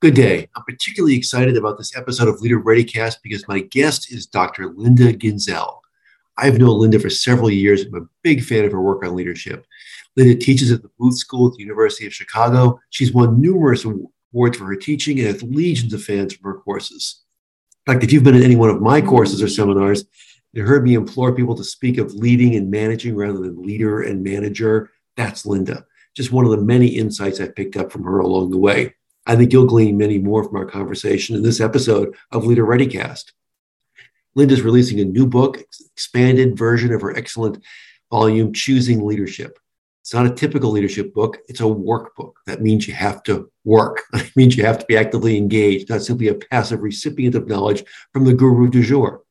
Good day. I'm particularly excited about this episode of Leader ReadyCast because my guest is Dr. Linda Ginzel. I've known Linda for several years. I'm a big fan of her work on leadership. Linda teaches at the Booth School at the University of Chicago. She's won numerous awards for her teaching and has legions of fans from her courses. In fact, if you've been in any one of my courses or seminars, you heard me implore people to speak of leading and managing rather than leader and manager. That's Linda. Just one of the many insights I picked up from her along the way. I think you'll glean many more from our conversation in this episode of Leader ReadyCast. Linda's releasing a new book, expanded version of her excellent volume, Choosing Leadership. It's not a typical leadership book, it's a workbook. That means you have to work. It means you have to be actively engaged, not simply a passive recipient of knowledge from the guru du jour.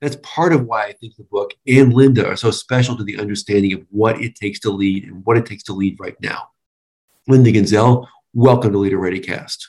That's part of why I think the book and Linda are so special to the understanding of what it takes to lead and what it takes to lead right now. Linda Ginzel Welcome to Leader ReadyCast.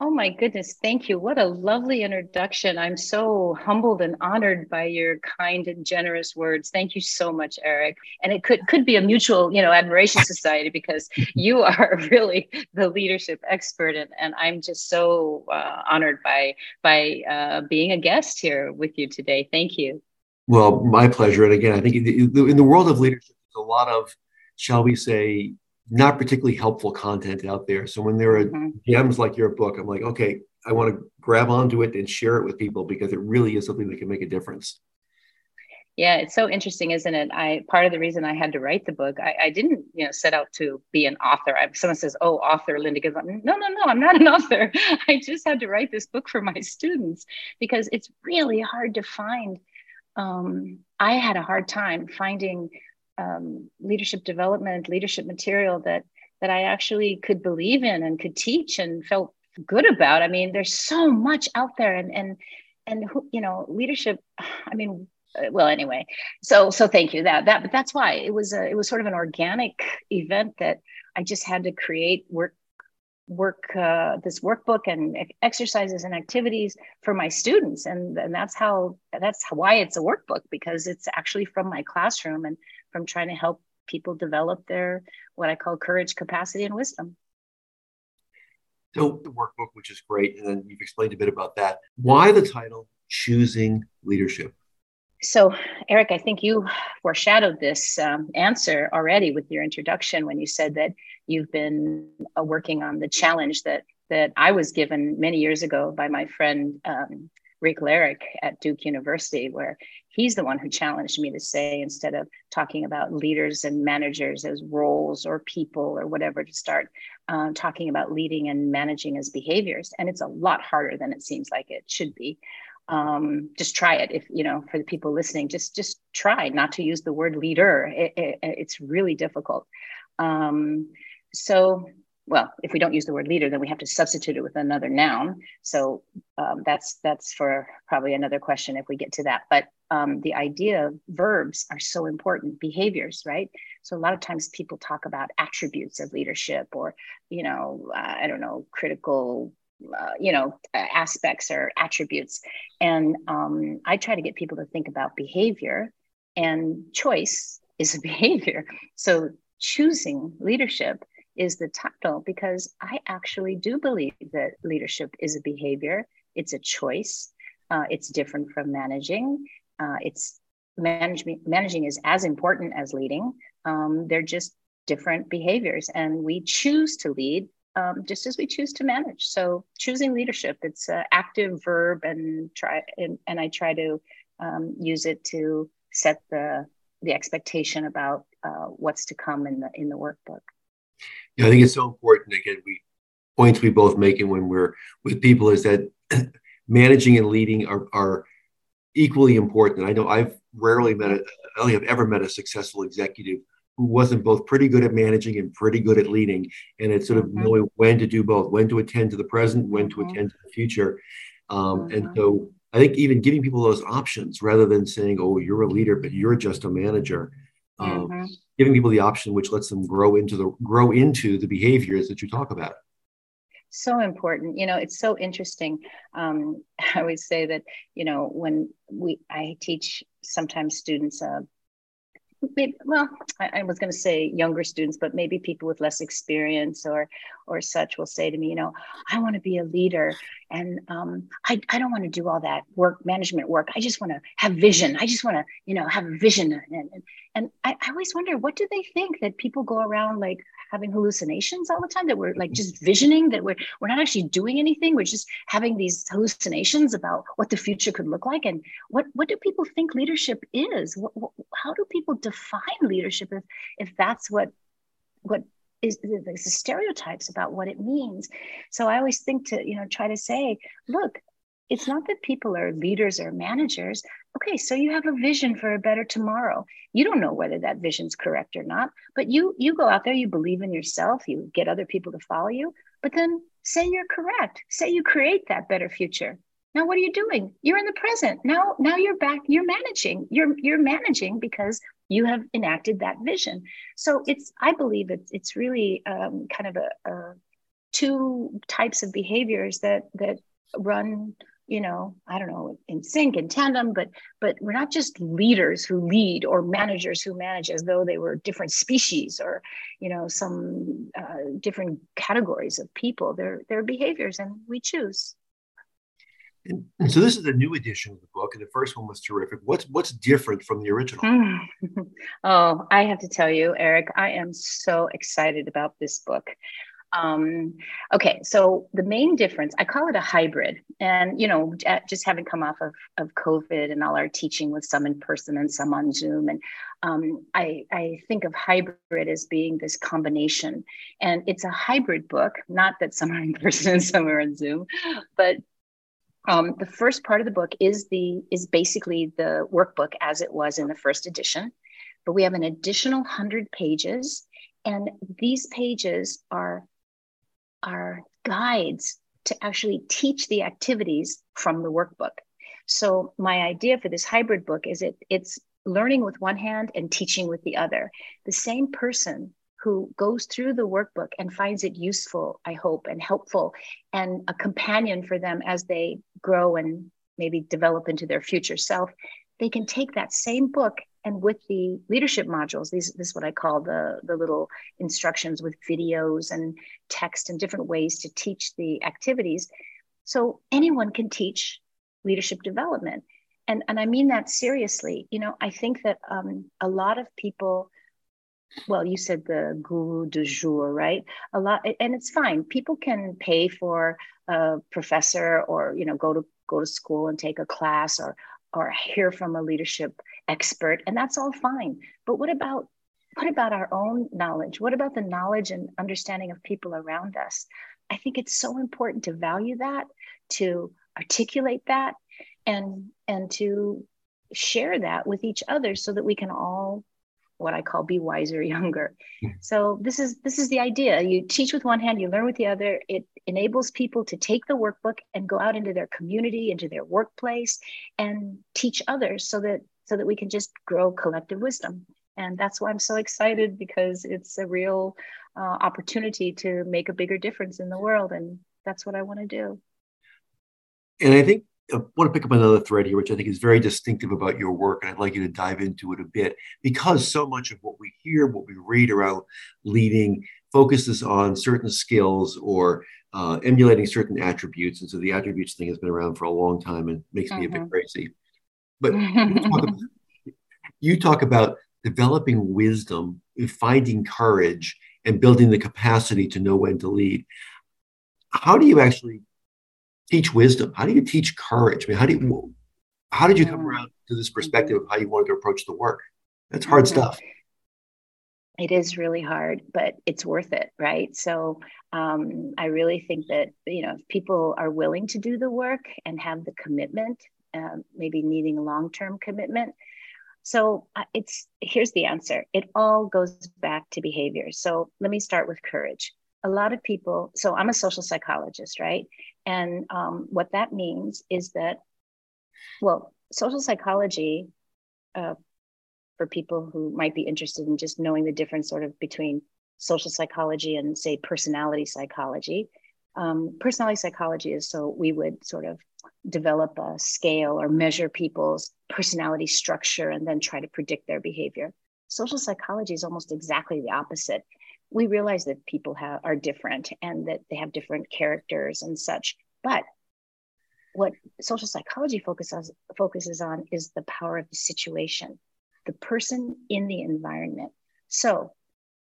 Oh my goodness, thank you. What a lovely introduction. I'm so humbled and honored by your kind and generous words. Thank you so much, Eric. And it could could be a mutual, you know, admiration society because you are really the leadership expert and, and I'm just so uh, honored by by uh, being a guest here with you today. Thank you. Well, my pleasure. And again, I think in the world of leadership, there's a lot of, shall we say, not particularly helpful content out there. So when there are mm-hmm. gems like your book, I'm like, okay, I want to grab onto it and share it with people because it really is something that can make a difference. Yeah, it's so interesting, isn't it? I part of the reason I had to write the book, I, I didn't, you know, set out to be an author. I, someone says, "Oh, author, Linda gives up." No, no, no, I'm not an author. I just had to write this book for my students because it's really hard to find. Um, I had a hard time finding um, leadership development, leadership material that that I actually could believe in and could teach and felt good about. I mean, there's so much out there, and and and you know, leadership. I mean, uh, well, anyway. So so thank you that that but that's why it was a it was sort of an organic event that I just had to create work work uh, this workbook and exercises and activities for my students and, and that's how that's why it's a workbook because it's actually from my classroom and from trying to help people develop their what I call courage, capacity, and wisdom. So the workbook, which is great, and then you've explained a bit about that. Why the title "Choosing Leadership"? So, Eric, I think you foreshadowed this um, answer already with your introduction when you said that you've been uh, working on the challenge that that I was given many years ago by my friend um, Rick Larrick at Duke University, where he's the one who challenged me to say instead of talking about leaders and managers as roles or people or whatever to start uh, talking about leading and managing as behaviors. And it's a lot harder than it seems like it should be. Um, just try it. If you know for the people listening just just try not to use the word leader. It, it, it's really difficult. Um, so well, if we don't use the word leader, then we have to substitute it with another noun. So um, that's that's for probably another question if we get to that. But um, the idea of verbs are so important, behaviors, right? So a lot of times people talk about attributes of leadership, or you know, uh, I don't know, critical. Uh, you know, aspects or attributes. And um, I try to get people to think about behavior, and choice is a behavior. So choosing leadership is the title because I actually do believe that leadership is a behavior, it's a choice, uh, it's different from managing. Uh, it's management managing is as important as leading. Um, they're just different behaviors, and we choose to lead um, just as we choose to manage. So choosing leadership, it's an active verb, and try and, and I try to um, use it to set the the expectation about uh, what's to come in the in the workbook. Yeah, I think it's so important. Again, we points we both making when we're with people is that managing and leading are, are equally important. I know I've rarely met, a, I only have ever met a successful executive who wasn't both pretty good at managing and pretty good at leading. And it's sort of mm-hmm. knowing when to do both, when to attend to the present, when mm-hmm. to attend to the future. Um, mm-hmm. And so I think even giving people those options rather than saying, oh, you're a leader, but you're just a manager. Um, mm-hmm. giving people the option which lets them grow into the grow into the behaviors that you talk about so important. You know it's so interesting. Um, i always say that you know when we i teach sometimes students uh, maybe, well, I, I was going to say younger students, but maybe people with less experience or or such will say to me, you know, I want to be a leader, and um, I I don't want to do all that work management work. I just want to have vision. I just want to you know have a vision, and and, and I, I always wonder what do they think that people go around like having hallucinations all the time that we're like just visioning that we're we're not actually doing anything we're just having these hallucinations about what the future could look like and what what do people think leadership is what, what, how do people define leadership if if that's what what is the stereotypes about what it means. So i always think to you know try to say look it's not that people are leaders or managers. Okay so you have a vision for a better tomorrow. You don't know whether that vision's correct or not but you you go out there you believe in yourself you get other people to follow you. But then say you're correct. Say you create that better future. Now what are you doing? You're in the present. Now now you're back you're managing. You're you're managing because you have enacted that vision. So it's i believe it's it's really um, kind of a, a two types of behaviors that that run you know i don't know in sync in tandem but but we're not just leaders who lead or managers who manage as though they were different species or you know some uh, different categories of people. They're they're behaviors and we choose and, and, so this is a new edition of the book, and the first one was terrific. What's what's different from the original? oh, I have to tell you, Eric, I am so excited about this book. Um, okay, so the main difference, I call it a hybrid. And, you know, just having come off of, of COVID and all our teaching with some in person and some on Zoom. And um, I, I think of hybrid as being this combination. And it's a hybrid book, not that some are in person and some are on Zoom, but um, the first part of the book is the is basically the workbook as it was in the first edition but we have an additional 100 pages and these pages are are guides to actually teach the activities from the workbook. So my idea for this hybrid book is it it's learning with one hand and teaching with the other. The same person who goes through the workbook and finds it useful, I hope, and helpful, and a companion for them as they grow and maybe develop into their future self, they can take that same book and with the leadership modules these this is what i call the the little instructions with videos and text and different ways to teach the activities. So anyone can teach leadership development. And and i mean that seriously. You know i think that um, a lot of people well you said the guru du jour right? A lot and it's fine. People can pay for a professor or you know go to go to school and take a class or or hear from a leadership expert and that's all fine. But what about what about our own knowledge? What about the knowledge and understanding of people around us? I think it's so important to value that to articulate that and and to share that with each other so that we can all what I call be wiser younger. So this is this is the idea. You teach with one hand, you learn with the other. It enables people to take the workbook and go out into their community, into their workplace, and teach others so that so that we can just grow collective wisdom. And that's why I'm so excited because it's a real uh, opportunity to make a bigger difference in the world, and that's what I want to do. And I think I want to pick up another thread here, which I think is very distinctive about your work, and I'd like you to dive into it a bit because so much of what we hear, what we read around leading, focuses on certain skills or uh, emulating certain attributes, and so the attributes thing has been around for a long time and makes mm-hmm. me a bit mm-hmm. crazy. But you, talk about, you talk about developing wisdom, finding courage, and building the capacity to know when to lead. How do you actually teach wisdom? How do you teach courage? I mean, how do you, how did you come around to this perspective of how you wanted to approach the work? That's hard mm-hmm. stuff. It is really hard, but it's worth it, right? So um, I really think that you know if people are willing to do the work and have the commitment, um, maybe needing long-term commitment, So uh, it's here's the answer. It all goes back to behavior. So let me start with courage. A lot of people. So I'm a social psychologist, right? And um, what that means is that, well, social psychology, uh, for people who might be interested in just knowing the difference sort of between social psychology and say personality psychology. Um, personality psychology is so we would sort of develop a scale or measure people's personality structure and then try to predict their behavior. Social psychology is almost exactly the opposite. We realize that people have, are different and that they have different characters and such. But what social psychology focuses, focuses on is the power of the situation, the person in the environment. So,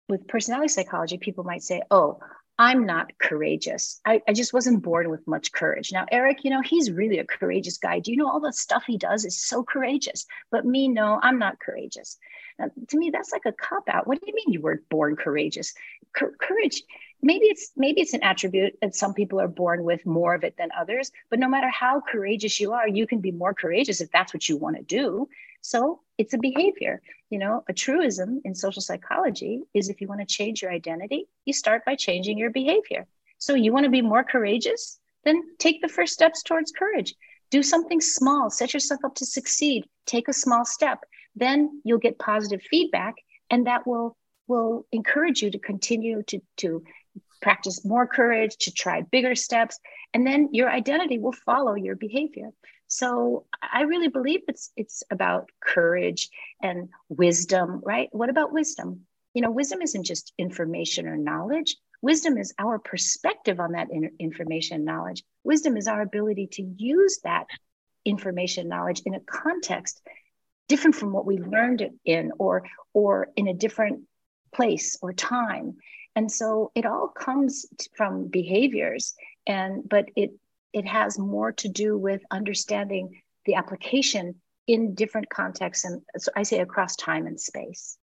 with personality psychology, people might say, oh, I'm not courageous. I, I, just wasn't born with much courage. Now, Eric, you know, he's really a courageous guy. Do you know all the stuff he does is so courageous? But me, no, I'm not courageous. To me, that's like a cop out. What do you mean you weren't born courageous? courage, maybe it's maybe it's an attribute that some people are born with more of it than others. But no matter how courageous you are, you can be more courageous if that's what you want to do. So it's a behavior. You know, a truism in social psychology is if you want to change your identity, you start by changing your behavior. So you want to be more courageous, then take the first steps towards courage. Do something small, set yourself up to succeed, take a small step. Then you'll get positive feedback, and that will will encourage you to continue to, to practice more courage, to try bigger steps, and then your identity will follow your behavior. So I really believe it's it's about courage and wisdom, right? What about wisdom? You know, wisdom isn't just information or knowledge. Wisdom is our perspective on that in- information knowledge. Wisdom is our ability to use that information knowledge in a context different from what we learned it in or or in a different place or time and so it all comes from behaviors and but it it has more to do with understanding the application in different contexts and so i say across time and space.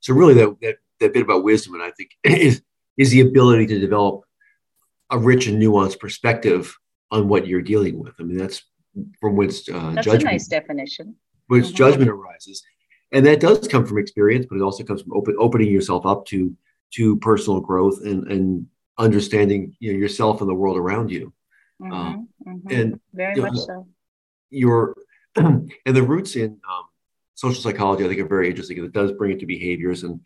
So really that, that, that bit about wisdom and i think is is the ability to develop a rich and nuanced perspective on what you're dealing with. I mean that's from whence uh, that's judgment, a nice definition. whence mm-hmm. judgment arises. And that does come from experience but it also comes from open, opening yourself up to to personal growth and and understanding you know, yourself and the world around you Mm-hmm, um, mm-hmm. And very you know, much so. Your and the roots in um, social psychology, I think, are very interesting. Because it does bring it to behaviors, and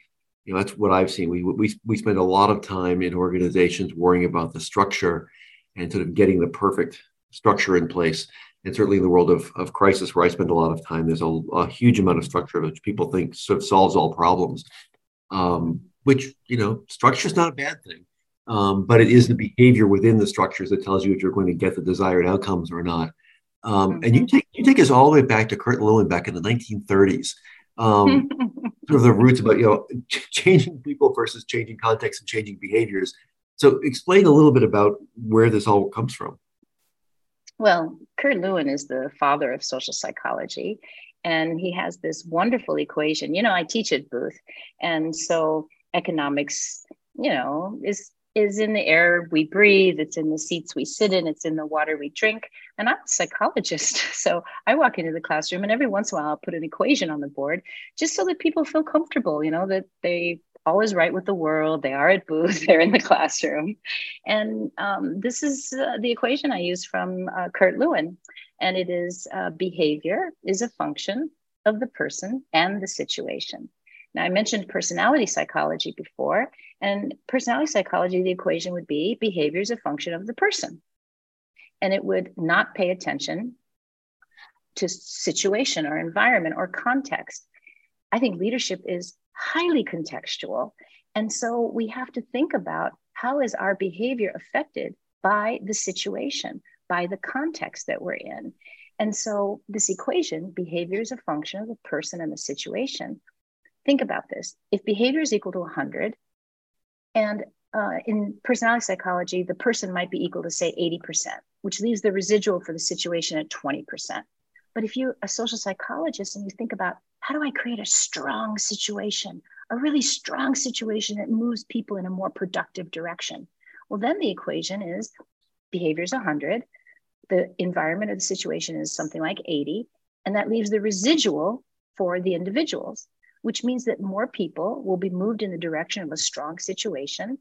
you know that's what I've seen. We we we spend a lot of time in organizations worrying about the structure and sort of getting the perfect structure in place. And certainly in the world of, of crisis, where I spend a lot of time, there's a, a huge amount of structure which people think sort of solves all problems. Um, which you know, structure is not a bad thing. Um, but it is the behavior within the structures that tells you if you're going to get the desired outcomes or not. Um, mm-hmm. And you take you take us all the way back to Kurt Lewin back in the 1930s. Um, sort of the roots about you know changing people versus changing context and changing behaviors. So explain a little bit about where this all comes from. Well, Kurt Lewin is the father of social psychology, and he has this wonderful equation. You know, I teach at Booth, and so economics, you know, is is in the air we breathe, it's in the seats we sit in, it's in the water we drink. And I'm a psychologist. So I walk into the classroom and every once in a while I'll put an equation on the board just so that people feel comfortable, you know, that they always right with the world. They are at booth, they're in the classroom. And um, this is uh, the equation I use from uh, Kurt Lewin. And it is uh, behavior is a function of the person and the situation. Now, I mentioned personality psychology before, and personality psychology, the equation would be behavior is a function of the person. And it would not pay attention to situation or environment or context. I think leadership is highly contextual. And so we have to think about how is our behavior affected by the situation, by the context that we're in. And so this equation, behavior is a function of the person and the situation, think about this. If behavior is equal to 100 and uh, in personality psychology the person might be equal to say 80% which leaves the residual for the situation at 20% but if you're a social psychologist and you think about how do i create a strong situation a really strong situation that moves people in a more productive direction? Well then the equation is behavior is 100 the environment of the situation is something like 80 and that leaves the residual for the individuals, which means that more people will be moved in the direction of a strong situation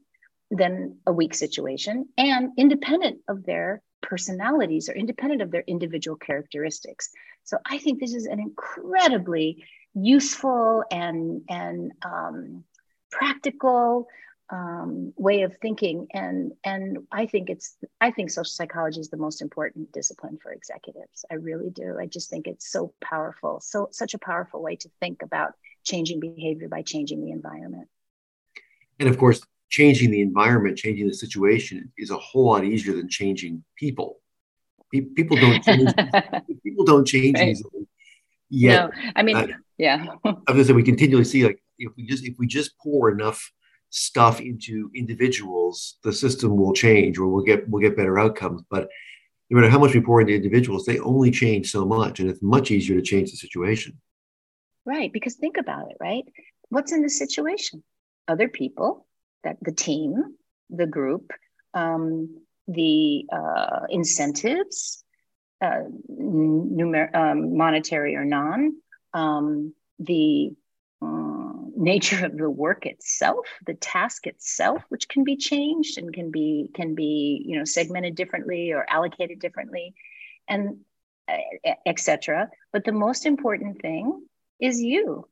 than a weak situation and independent of their personalities or independent of their individual characteristics. So I think this is an incredibly useful and, and um, practical um, way of thinking and and i think it's i think social psychology is the most important discipline for executives i really do i just think it's so powerful so such a powerful way to think about changing behavior by changing the environment and of course changing the environment changing the situation is a whole lot easier than changing people people don't change people don't change right. easily yeah no, i mean uh, yeah i was gonna say we continually see like if we just if we just pour enough stuff into individuals, the system will change or we'll get we'll get better outcomes. But no matter how much we pour into individuals, they only change so much, and it's much easier to change the situation. Right, because think about it, right? What's in the situation? Other people, that the team, the group, um, the uh, incentives, uh, numer- um, monetary or non, um, the nature of the work itself the task itself which can be changed and can be can be you know segmented differently or allocated differently and uh, etc but the most important thing is you.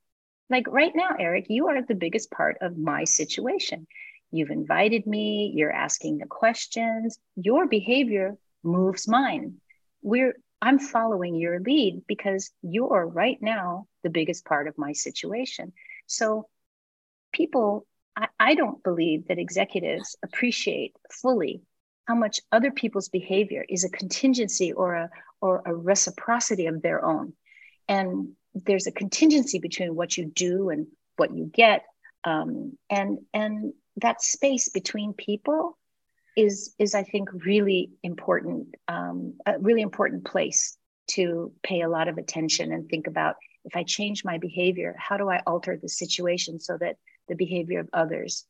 Like right now eric you are the biggest part of my situation. You've invited me you're asking the questions your behavior moves mine. We're i'm following your lead because you're right now the biggest part of my situation. So people, I, I don't believe that executives appreciate fully how much other people's behavior is a contingency or a or a reciprocity of their own. And there's a contingency between what you do and what you get. Um, and and that space between people is is I think really important, um, a really important place to pay a lot of attention and think about if I change my behavior, how do I alter the situation so that the behavior of others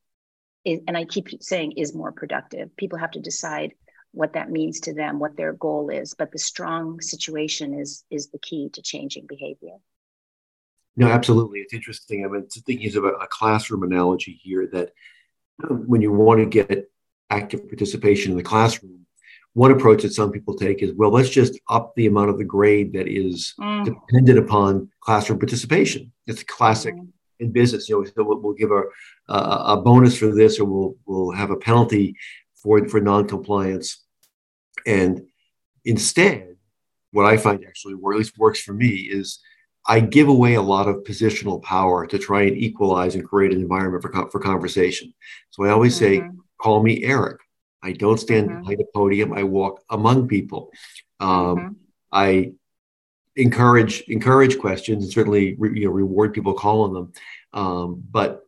is, and I keep saying is more productive. People have to decide what that means to them, what their goal is, but the strong situation is is the key to changing behavior. No, absolutely. It's interesting. I mean, thinking of a, a classroom analogy here that when you want to get active participation in the classroom, one approach that some people take is, well, let's just up the amount of the grade that is mm. dependent upon classroom participation. It's classic mm. in business. You know, so we'll, we'll give a, a, a, bonus for this, or we'll we'll have a penalty for for non-compliance. And instead, what I find actually, or at least works for me, is I give away a lot of positional power to try and equalize and create an environment for for conversation. So I always mm-hmm. say, call me Eric I don't stand mm-hmm. behind a podium. I walk among people. Um, mm-hmm. I encourage encourage questions and certainly re, you know reward people calling them. Um, but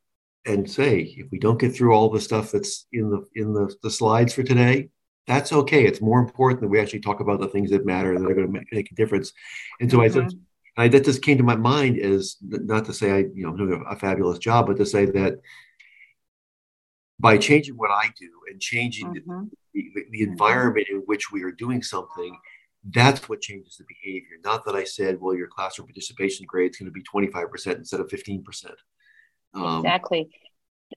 and say if we don't get through all the stuff that's in the in the, the slides for today, that's okay. It's more important that we actually talk about the things that matter that are going to make, make a difference. And so mm-hmm. I said, I, that just came to my mind is not to say I you know I'm doing a, fabulous job, but to say that by changing what I do and changing mm-hmm. the, the, the, environment in which we are doing something, that's what changes the behavior. Not that I said, well, your classroom participation grade is going to be 25% instead of 15%. Um, exactly.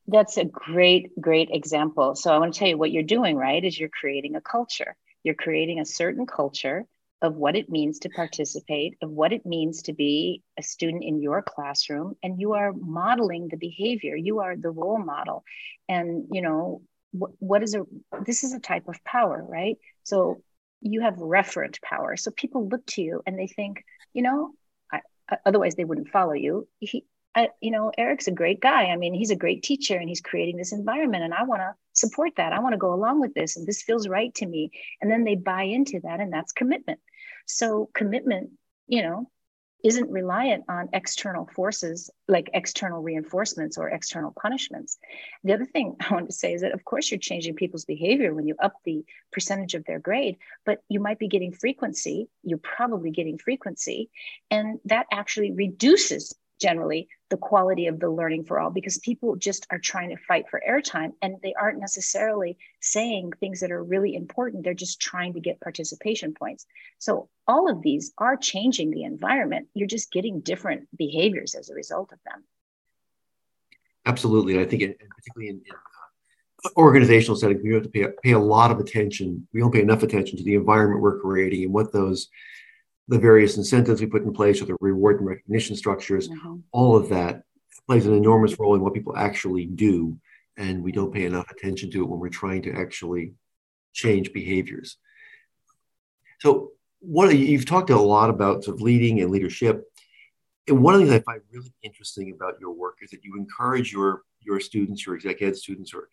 That's a great, great example. So I want to tell you what you're doing, right? Is you're creating a culture. You're creating a certain culture of what it means to participate, of what it means to be a student in your classroom, and you are modeling the behavior. You are the role model, and you know what, what is a this is a type of power, right? So you have referent power. So people look to you and they think, you know, I, otherwise they wouldn't follow you. He, I, you know, Eric's a great guy. I mean, he's a great teacher and he's creating this environment, and I want to support that. I want to go along with this, and this feels right to me. And then they buy into that, and that's commitment. So, commitment, you know, isn't reliant on external forces like external reinforcements or external punishments. The other thing I want to say is that, of course, you're changing people's behavior when you up the percentage of their grade, but you might be getting frequency. You're probably getting frequency, and that actually reduces generally the quality of the learning for all because people just are trying to fight for airtime and they aren't necessarily saying things that are really important. They're just trying to get participation points. So all of these are changing the environment. You're just getting different behaviors as a result of them. Absolutely. I think, it, particularly in, in uh, organizational settings, we have to pay, pay a lot of attention. We don't pay enough attention to the environment we're creating and what those the various incentives we put in place or the reward and recognition structures, mm-hmm. all of that plays an enormous role in what people actually do. And we don't pay enough attention to it when we're trying to actually change behaviors. So, what you've talked a lot about sort of leading and leadership. And one of the things I find really interesting about your work is that you encourage your your students, your exec ed students, or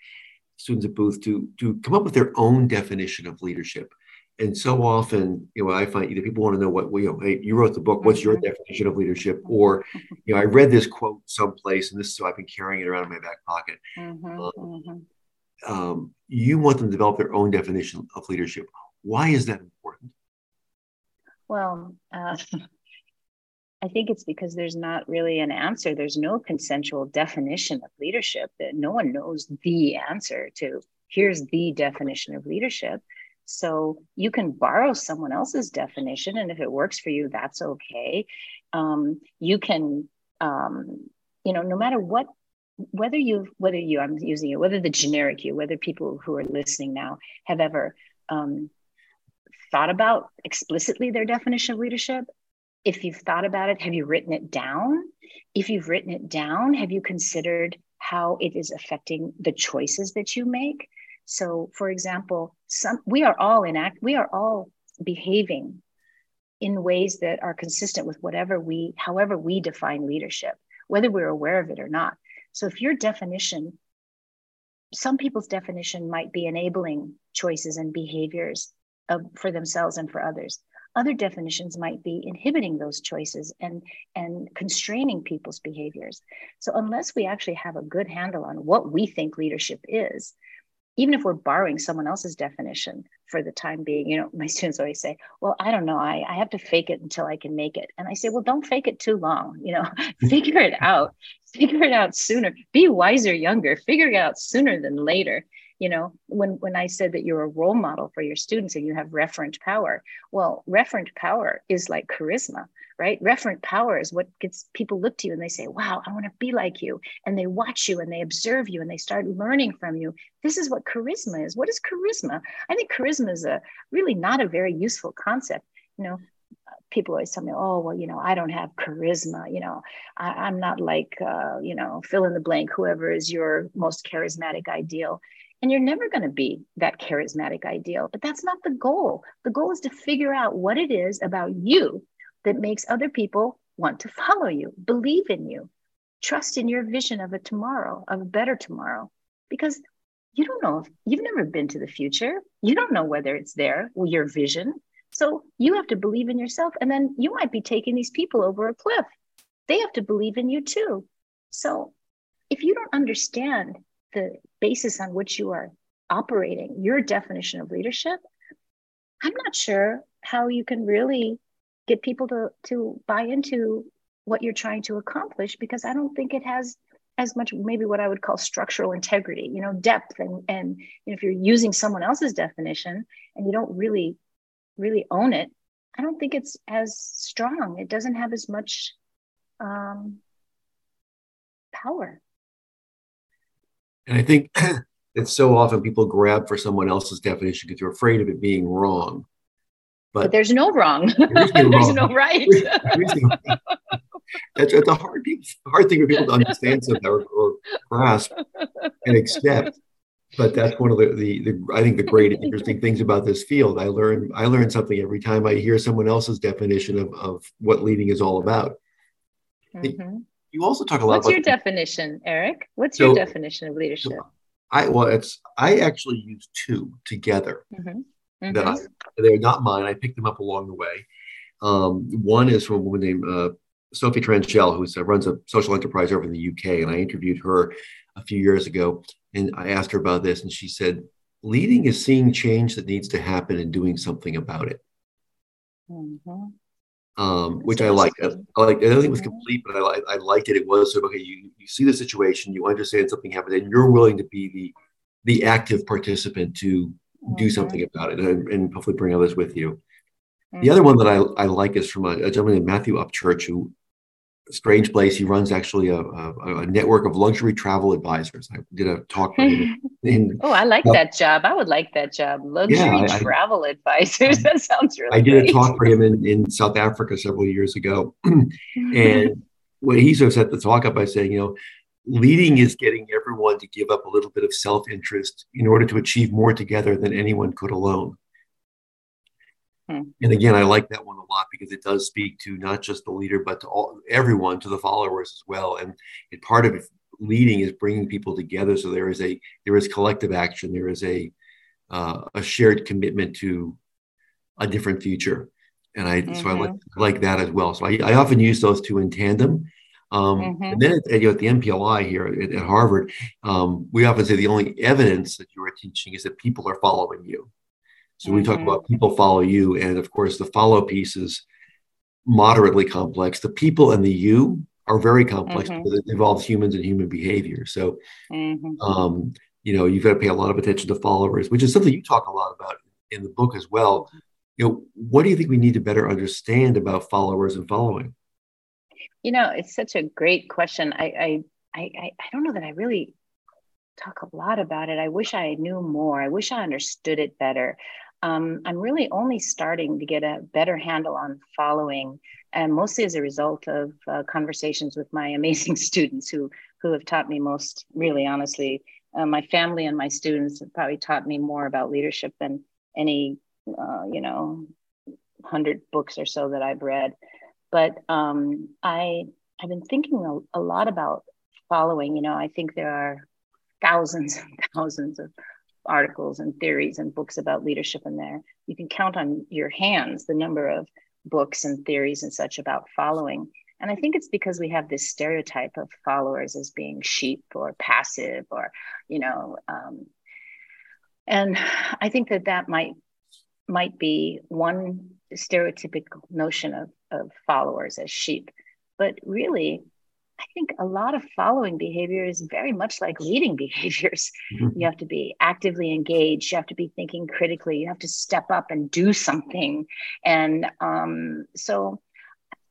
students at Booth to to come up with their own definition of leadership and so often, you know, I find either people want to know what, well, you know, hey, you wrote the book, what's your mm-hmm. definition of leadership? Or, you know, I read this quote someplace and this is so I've been carrying it around in my back pocket. Mm-hmm, um, mm-hmm. Um, you want them to develop their own definition of leadership. Why is that important? Well, uh, I think it's because there's not really an answer. There's no consensual definition of leadership that no one knows the answer to. Here's the definition of leadership so you can borrow someone else's definition, and if it works for you, that's okay. Um, you can, um, you know, no matter what, whether you, whether you, I'm using it, whether the generic you, whether people who are listening now have ever um, thought about explicitly their definition of leadership. If you've thought about it, have you written it down? If you've written it down, have you considered how it is affecting the choices that you make? So, for example, some we are all in act, we are all behaving in ways that are consistent with whatever we, however we define leadership, whether we're aware of it or not. So, if your definition, some people's definition might be enabling choices and behaviors of, for themselves and for others. Other definitions might be inhibiting those choices and, and constraining people's behaviors. So, unless we actually have a good handle on what we think leadership is, even if we're borrowing someone else's definition for the time being, you know, my students always say, well, I don't know, I, I have to fake it until I can make it. And I say, well, don't fake it too long, you know, figure it out, figure it out sooner, be wiser younger, figure it out sooner than later. You know, when, when I said that you're a role model for your students and you have referent power, well, referent power is like charisma right? Referent power is what gets people look to you and they say, wow, I want to be like you. And they watch you and they observe you and they start learning from you. This is what charisma is. What is charisma? I think charisma is a really not a very useful concept. You know, people always tell me, oh, well, you know, I don't have charisma. You know, I, am not like, uh, you know, fill in the blank, whoever is your most charismatic ideal. And you're never going to be that charismatic ideal, but that's not the goal. The goal is to figure out what it is about you that makes other people want to follow you, believe in you, trust in your vision of a tomorrow, of a better tomorrow. Because you don't know if you've never been to the future. You don't know whether it's there, your vision. So you have to believe in yourself. And then you might be taking these people over a cliff. They have to believe in you too. So if you don't understand the basis on which you are operating, your definition of leadership, I'm not sure how you can really get people to to buy into what you're trying to accomplish because I don't think it has as much maybe what I would call structural integrity, you know, depth and and you know, if you're using someone else's definition and you don't really really own it, I don't think it's as strong. It doesn't have as much um, power. And I think it's so often people grab for someone else's definition because they're afraid of it being wrong. But, but there's no wrong. There's no, there's wrong. no right. that's, that's a hard, hard thing for people to understand or, or grasp and accept. But that's one of the, the, the I think the great interesting things about this field. I learn I learn something every time I hear someone else's definition of, of what leading is all about. Mm-hmm. You also talk a lot. What's your definition, Eric? What's so, your definition of leadership? I well, it's I actually use two together. Mm-hmm mm-hmm. that I, they're not mine. I picked them up along the way. Um, one is from a woman named uh, Sophi Tranchell, who uh, runs a social enterprise over in the UK. And I interviewed her a few years ago and I asked her about this. And she said, leading is seeing change that needs to happen and doing something about it. Mm-hmm. Um, which I like. I, like. I don't think it was complete, but I, I liked it. It was sort of okay. You you see the situation, you understand something happened, and you're willing to be the the active participant to mm-hmm. do something about it, and, and, hopefully bring others with you. Mm-hmm. The other one that I, I like is from a, a gentleman named Matthew Upchurch, who strange place. He runs actually a, a, a, network of luxury travel advisors. I did a talk him. In, oh, I like uh, that job. I would like that job. Luxury yeah, travel I, advisors. that sounds really. I did great. a talk for him in, in South Africa several years ago, and when he sort of set the talk up by saying, you know, leading is getting everyone to give up a little bit of self-interest in order to achieve more together than anyone could alone. And again, I like that one a lot because it does speak to not just the leader, but to all everyone, to the followers as well. And, and part of leading is bringing people together. So there is a there is collective action. There is a uh, a shared commitment to a different future. And I mm-hmm. so I like, mm-hmm. Like that as well. So I, I often use those two in tandem. Um, mm-hmm. And then at, you know, at the NPLI here at, at Harvard, um, we often say the only evidence that you are teaching is that people are following you. So mm-hmm. we talk about people follow you, and of course the follow piece is moderately complex. The people and the you are very complex mm-hmm. because it involves humans and human behavior. So, mm-hmm. um, you know, you've got to pay a lot of attention to followers, which is something you talk a lot about in the book as well. You know, what do you think we need to better understand about followers and following? You know, it's such a great question. I I I, I don't know that I really talk a lot about it. I wish I knew more. I wish I understood it better um, I'm really only starting to get a better handle on following, and mostly as a result of uh, conversations with my amazing students who who have taught me most. Really, honestly, uh, my family and my students have probably taught me more about leadership than any, uh, you know, hundred books or so that I've read. But um, I I've been thinking a, a lot about following. You know, I think there are thousands and thousands of articles and theories and books about leadership in there. You can count on your hands the number of books and theories and such about following. And I think it's because we have this stereotype of followers as being sheep or passive or, you know, um, and I think that that might might be one stereotypical notion of, of followers as sheep. But really, I think a lot of following behavior is very much like leading behaviors. Mm-hmm. You have to be actively engaged. You have to be thinking critically. You have to step up and do something. And um, so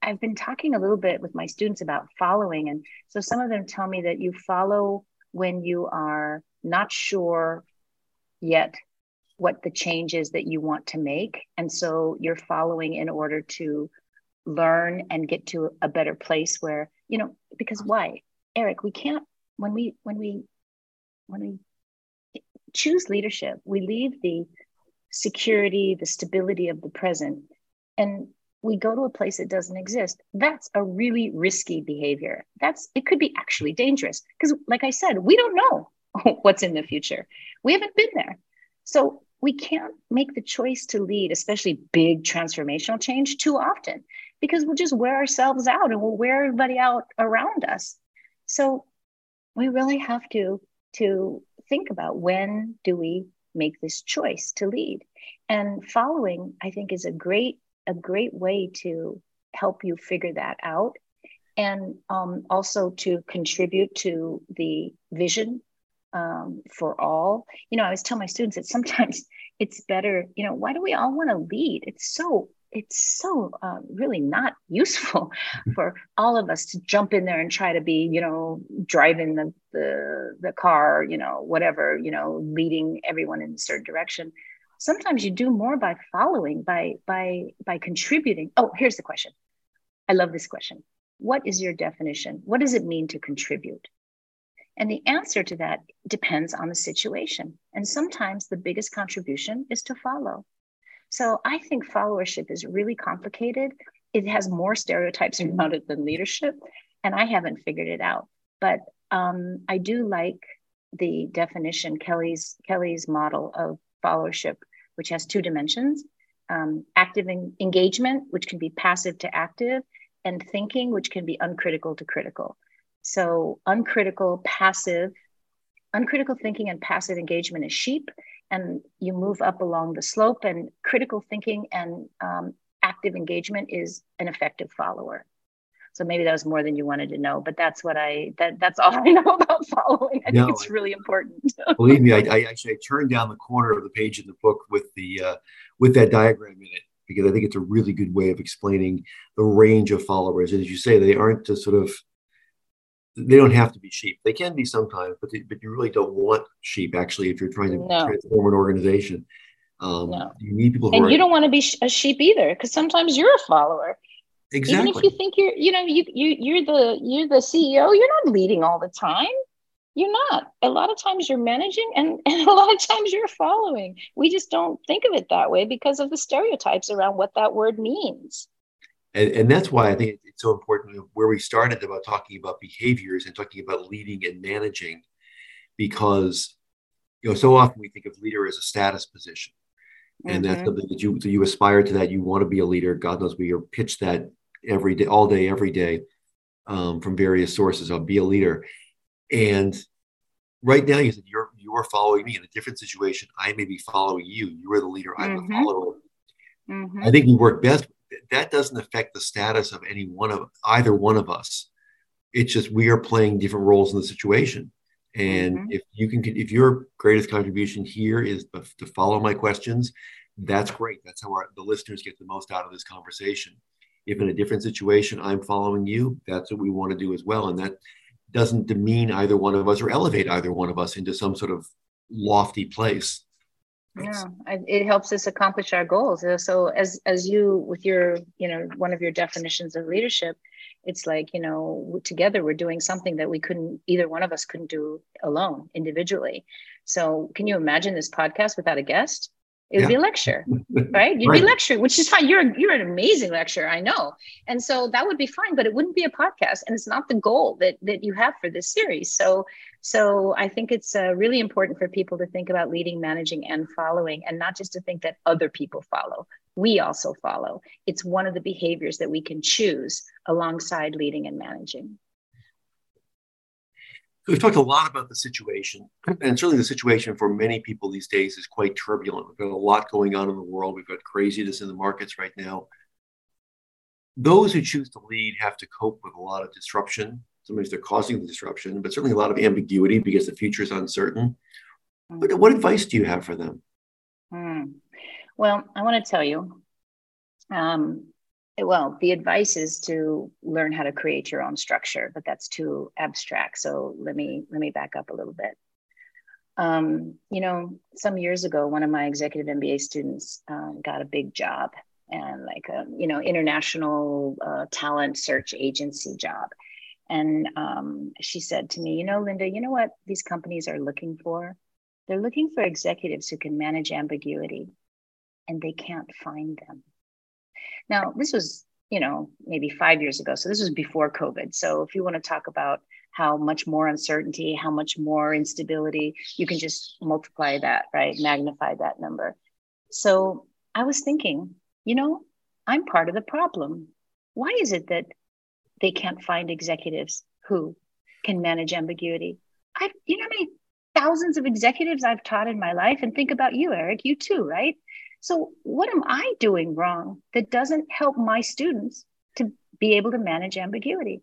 I've been talking a little bit with my students about following. And so some of them tell me that you follow when you are not sure yet what the change is that you want to make. And so you're following in order to learn and get to a better place where you know because why? Eric we can't when we when we when we choose leadership we leave the security the stability of the present and we go to a place that doesn't exist. That's a really risky behavior. That's it could be actually dangerous because like i said we don't know what's in the future. We haven't been there. So we can't make the choice to lead especially big transformational change too often because we'll just wear ourselves out and we'll wear everybody out around us. So we really have to to think about when do we make this choice to lead? And following i think is a great a great way to help you figure that out and um, also to contribute to the vision um, for all. You know i always tell my students that sometimes it's better you know why do we all want to lead? It's so it's so uh, really not useful for all of us to jump in there and try to be you know driving the, the the car you know whatever you know leading everyone in a certain direction. Sometimes you do more by following by by by contributing. Oh here's the question. I love this question. What is your definition? What does it mean to contribute? And the answer to that depends on the situation. And sometimes the biggest contribution is to follow so I think followership is really complicated. It has more stereotypes around it than leadership, and I haven't figured it out. But um, I do like the definition Kelley's Kelley's model of followership, which has two dimensions: um, active en- engagement, which can be passive to active, and thinking, which can be uncritical to critical. So uncritical, passive, uncritical thinking and passive engagement is sheep, and you move up along the slope and critical thinking and um, active engagement is an effective follower. So maybe that was more than you wanted to know, but that's what I that that's all I know about following. I no, think it's really important. believe me, I, I, actually I turned down the corner of the page in the book with the uh, with that diagram in it because I think it's a really good way of explaining the range of followers. And as you say, they aren't just sort of they don't have to be sheep. They can be sometimes, but they, but you really don't want sheep actually if you're trying to no. transform an organization. Um, no. You need people, and are, you don't want to be a sheep either, because sometimes you're a follower. Exactly. Even if you think you're, you know, you you you're the you're the CEO, you're not leading all the time. You're not. A lot of times you're managing, and, and a lot of times you're following. We just don't think of it that way because of the stereotypes around what that word means. And, and that's why I think it's so important where we started about talking about behaviors and talking about leading and managing, because you know so often we think of leader as a status position, and mm-hmm. that's something that you so you aspire to that you want to be a leader. God knows we are pitched that every day, all day, every day, um, from various sources. I'll be a leader, and right now you said you're you are following me in a different situation. I may be following you. You are the leader. I'm mm-hmm. the follower. Mm-hmm. I think we work best that doesn't affect the status of any one of either one of us. It's just we are playing different roles in the situation. And mm-hmm. if you can, if your greatest contribution here is to follow my questions, that's great. That's how our, the listeners get the most out of this conversation. If in a different situation I'm following you, that's what we want to do as well. And that doesn't demean either one of us or elevate either one of us into some sort of lofty place yeah it helps us accomplish our goals. So as as you with your you know one of your definitions of leadership it's like you know together we're doing something that we couldn't either one of us couldn't do alone individually. So can you imagine this podcast without a guest it would yeah. be a lecture, right? You'd right. be lecturing, which is fine. You're you're an amazing lecturer, I know, and so that would be fine. But it wouldn't be a podcast, and it's not the goal that that you have for this series. So so I think it's uh, really important for people to think about leading, managing, and following, and not just to think that other people follow. We also follow. It's one of the behaviors that we can choose alongside leading and managing. We've talked a lot about the situation, and certainly the situation for many people these days is quite turbulent. We've got a lot going on in the world. We've got craziness in the markets right now. Those who choose to lead have to cope with a lot of disruption. Sometimes they're causing the disruption, but certainly a lot of ambiguity because the future is uncertain. But what advice do you have for them? Hmm. Well, I want to tell you, um, well the advice is to learn how to create your own structure but that's too abstract. So let me let me back up a little bit. Um, you know some years ago one of my executive mba students um, got a big job and like a you know international uh, talent search agency job. And um, she said to me you know linda you know what these companies are looking for? They're looking for executives who can manage ambiguity and they can't find them now, this was, you know, maybe five years ago. So this was before COVID. So if you want to talk about how much more uncertainty, how much more instability, you can just multiply that, right? Magnify that number. So I was thinking, you know, I'm part of the problem. Why is it that they can't find executives who can manage ambiguity? I, you know, how many thousands of executives I've taught in my life, and think about you, Eric, you too, right? So, what am I doing wrong that doesn't help my students to be able to manage ambiguity?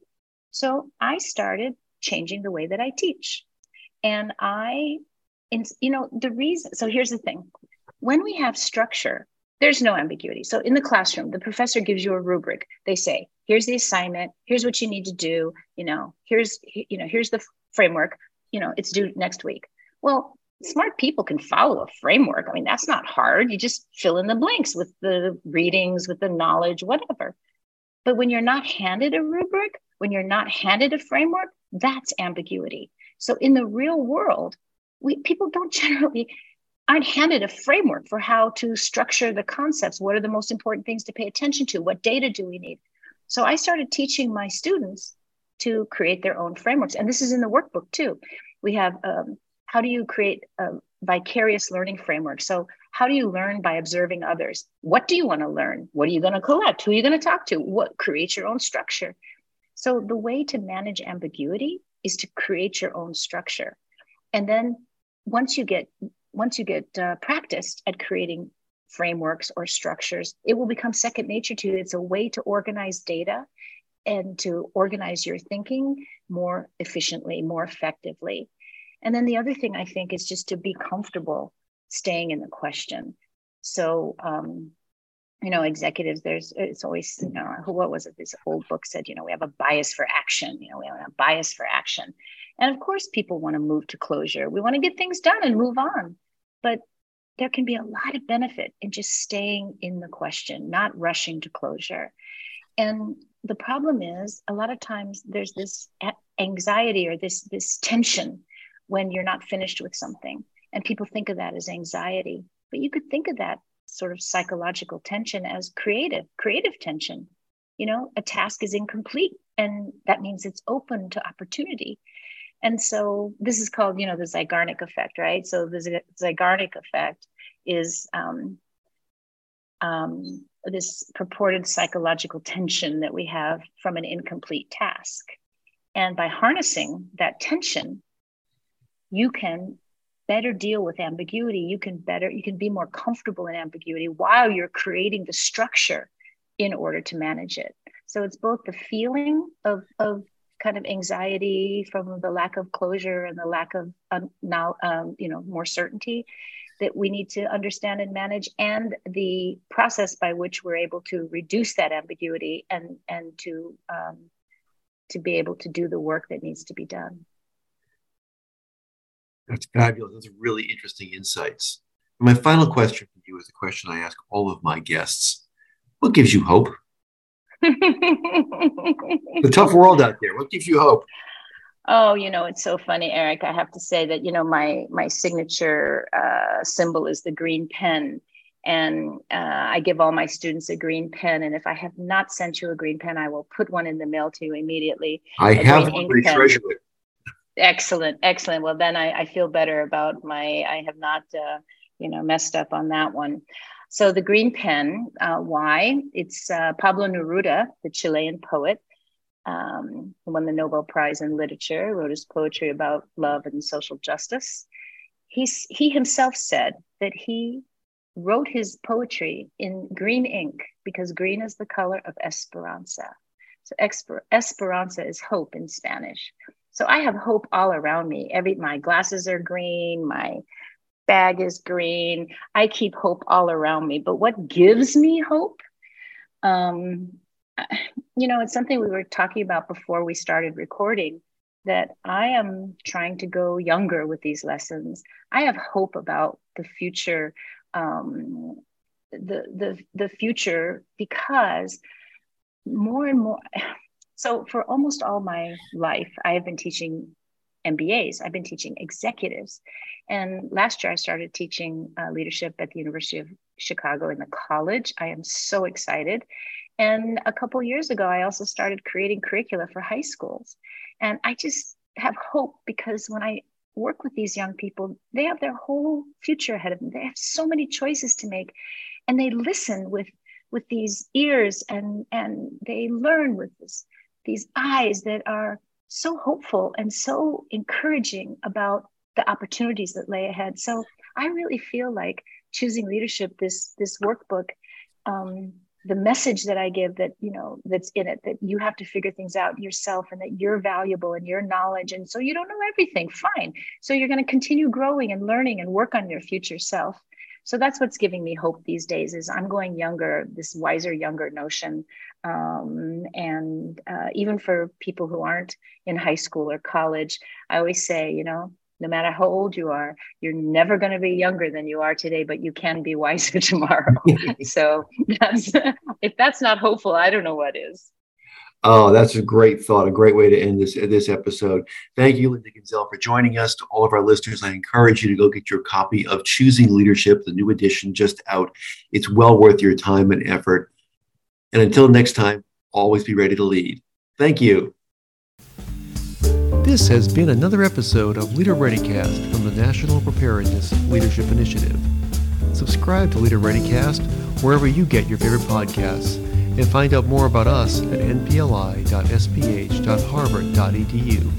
So, I started changing the way that I teach. And I, you know, the reason, so here's the thing when we have structure, there's no ambiguity. So, in the classroom, the professor gives you a rubric. They say, here's the assignment, here's what you need to do, you know, here's, you know, here's the framework, you know, it's due next week. Well, smart people can follow a framework. I mean, that's not hard. You just fill in the blanks with the readings, with the knowledge, whatever. But when you're not handed a rubric, when you're not handed a framework, that's ambiguity. So in the real world, we people don't generally aren't handed a framework for how to structure the concepts. What are the most important things to pay attention to? What data do we need? So I started teaching my students to create their own frameworks, and this is in the workbook too. We have um, how do you create a vicarious learning framework? So, how do you learn by observing others? What do you want to learn? What are you going to collect? Who are you going to talk to? What creates your own structure? So, the way to manage ambiguity is to create your own structure. And then once you get once you get uh, practiced at creating frameworks or structures, it will become second nature to you. It's a way to organize data and to organize your thinking more efficiently, more effectively. And then the other thing I think is just to be comfortable staying in the question. So, um, you know, executives, there's, it's always, you know, what was it? This old book said, you know, we have a bias for action, you know, we have a bias for action. And of course, people want to move to closure. We want to get things done and move on. But there can be a lot of benefit in just staying in the question, not rushing to closure. And the problem is a lot of times there's this anxiety or this this tension when you're not finished with something. And people think of that as anxiety but you could think of that sort of psychological tension as creative creative tension. You know a task is incomplete and that means it's open to opportunity. And so this is called you know the Zeigarnik effect right? So the Zeigarnik effect is um, um, this purported psychological tension that we have from an incomplete task. And by harnessing that tension, you can better deal with ambiguity. You can better, you can be more comfortable in ambiguity while you're creating the structure in order to manage it. So it's both the feeling of, of kind of anxiety from the lack of closure and the lack of um, now, um, you know, more certainty, that we need to understand and manage and the process by which we're able to reduce that ambiguity and and to um, to be able to do the work that needs to be done that's fabulous those are really interesting insights my final question for you is a question i ask all of my guests what gives you hope the tough world out there what gives you hope Oh, you know, it's so funny, Eric. I have to say that you know my my signature uh, symbol is the green pen, and uh, I give all my students a green pen. And if I have not sent you a green pen, I will put one in the mail to you immediately. I have one. Treasure it. Excellent, excellent. Well, then I, I, feel better about my. I have not, uh, you know, messed up on that one. So the green pen, uh, why? It's uh, Pablo Neruda, the Chilean poet um, won the Nobel Prize in Literature, wrote his poetry about love and social justice. He's, he himself said that he wrote his poetry in green ink because green is the color of esperanza. So esper- esperanza is hope in Spanish. So I have hope all around me. Every my glasses are green, my bag is green. I keep hope all around me. But what gives me hope? Um, you know, it's something we were talking about before we started recording that I am trying to go younger with these lessons. I have hope about the future, um, the the the future because more and more. So for almost all my life, I have been teaching MBAs. I've been teaching executives, and last year I started teaching uh, leadership at the University of Chicago in the college. I am so excited. And a couple years ago, I also started creating curricula for high schools. And I just have hope because when I work with these young people, they have their whole future ahead of them. They have so many choices to make. And they listen with with these ears and and they learn with this, these eyes that are so hopeful and so encouraging about the opportunities that lay ahead. So I really feel like choosing leadership, this this workbook, um, the message that I give that, you know, that's in it, that you have to figure things out yourself and that you're valuable and your knowledge. And so you don't know everything, fine. So you're going to continue growing and learning and work on your future self. So that's what's giving me hope these days is I'm going younger, this wiser, younger notion. Um, and uh, even for people who aren't in high school or college, I always say, you know, no matter how old you are, you're never going to be younger than you are today, but you can be wiser tomorrow. so that's if that's not hopeful, I don't know what is. Oh, that's a great thought, a great way to end this this episode. Thank you, Linda Ginzel, for joining us. To all of our listeners, I encourage you to go get your copy of Choosing Leadership, the new edition just out. It's well worth your time and effort. And until next time, always be ready to lead. Thank you. This has been another episode of Leader ReadyCast from the National Preparedness Leadership Initiative. Subscribe to Leader ReadyCast wherever you get your favorite podcasts and find out more about us at npli.sph.harvard.edu.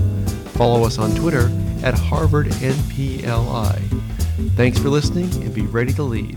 Follow us on Twitter at HarvardNPLI. Thanks for listening and be ready to lead.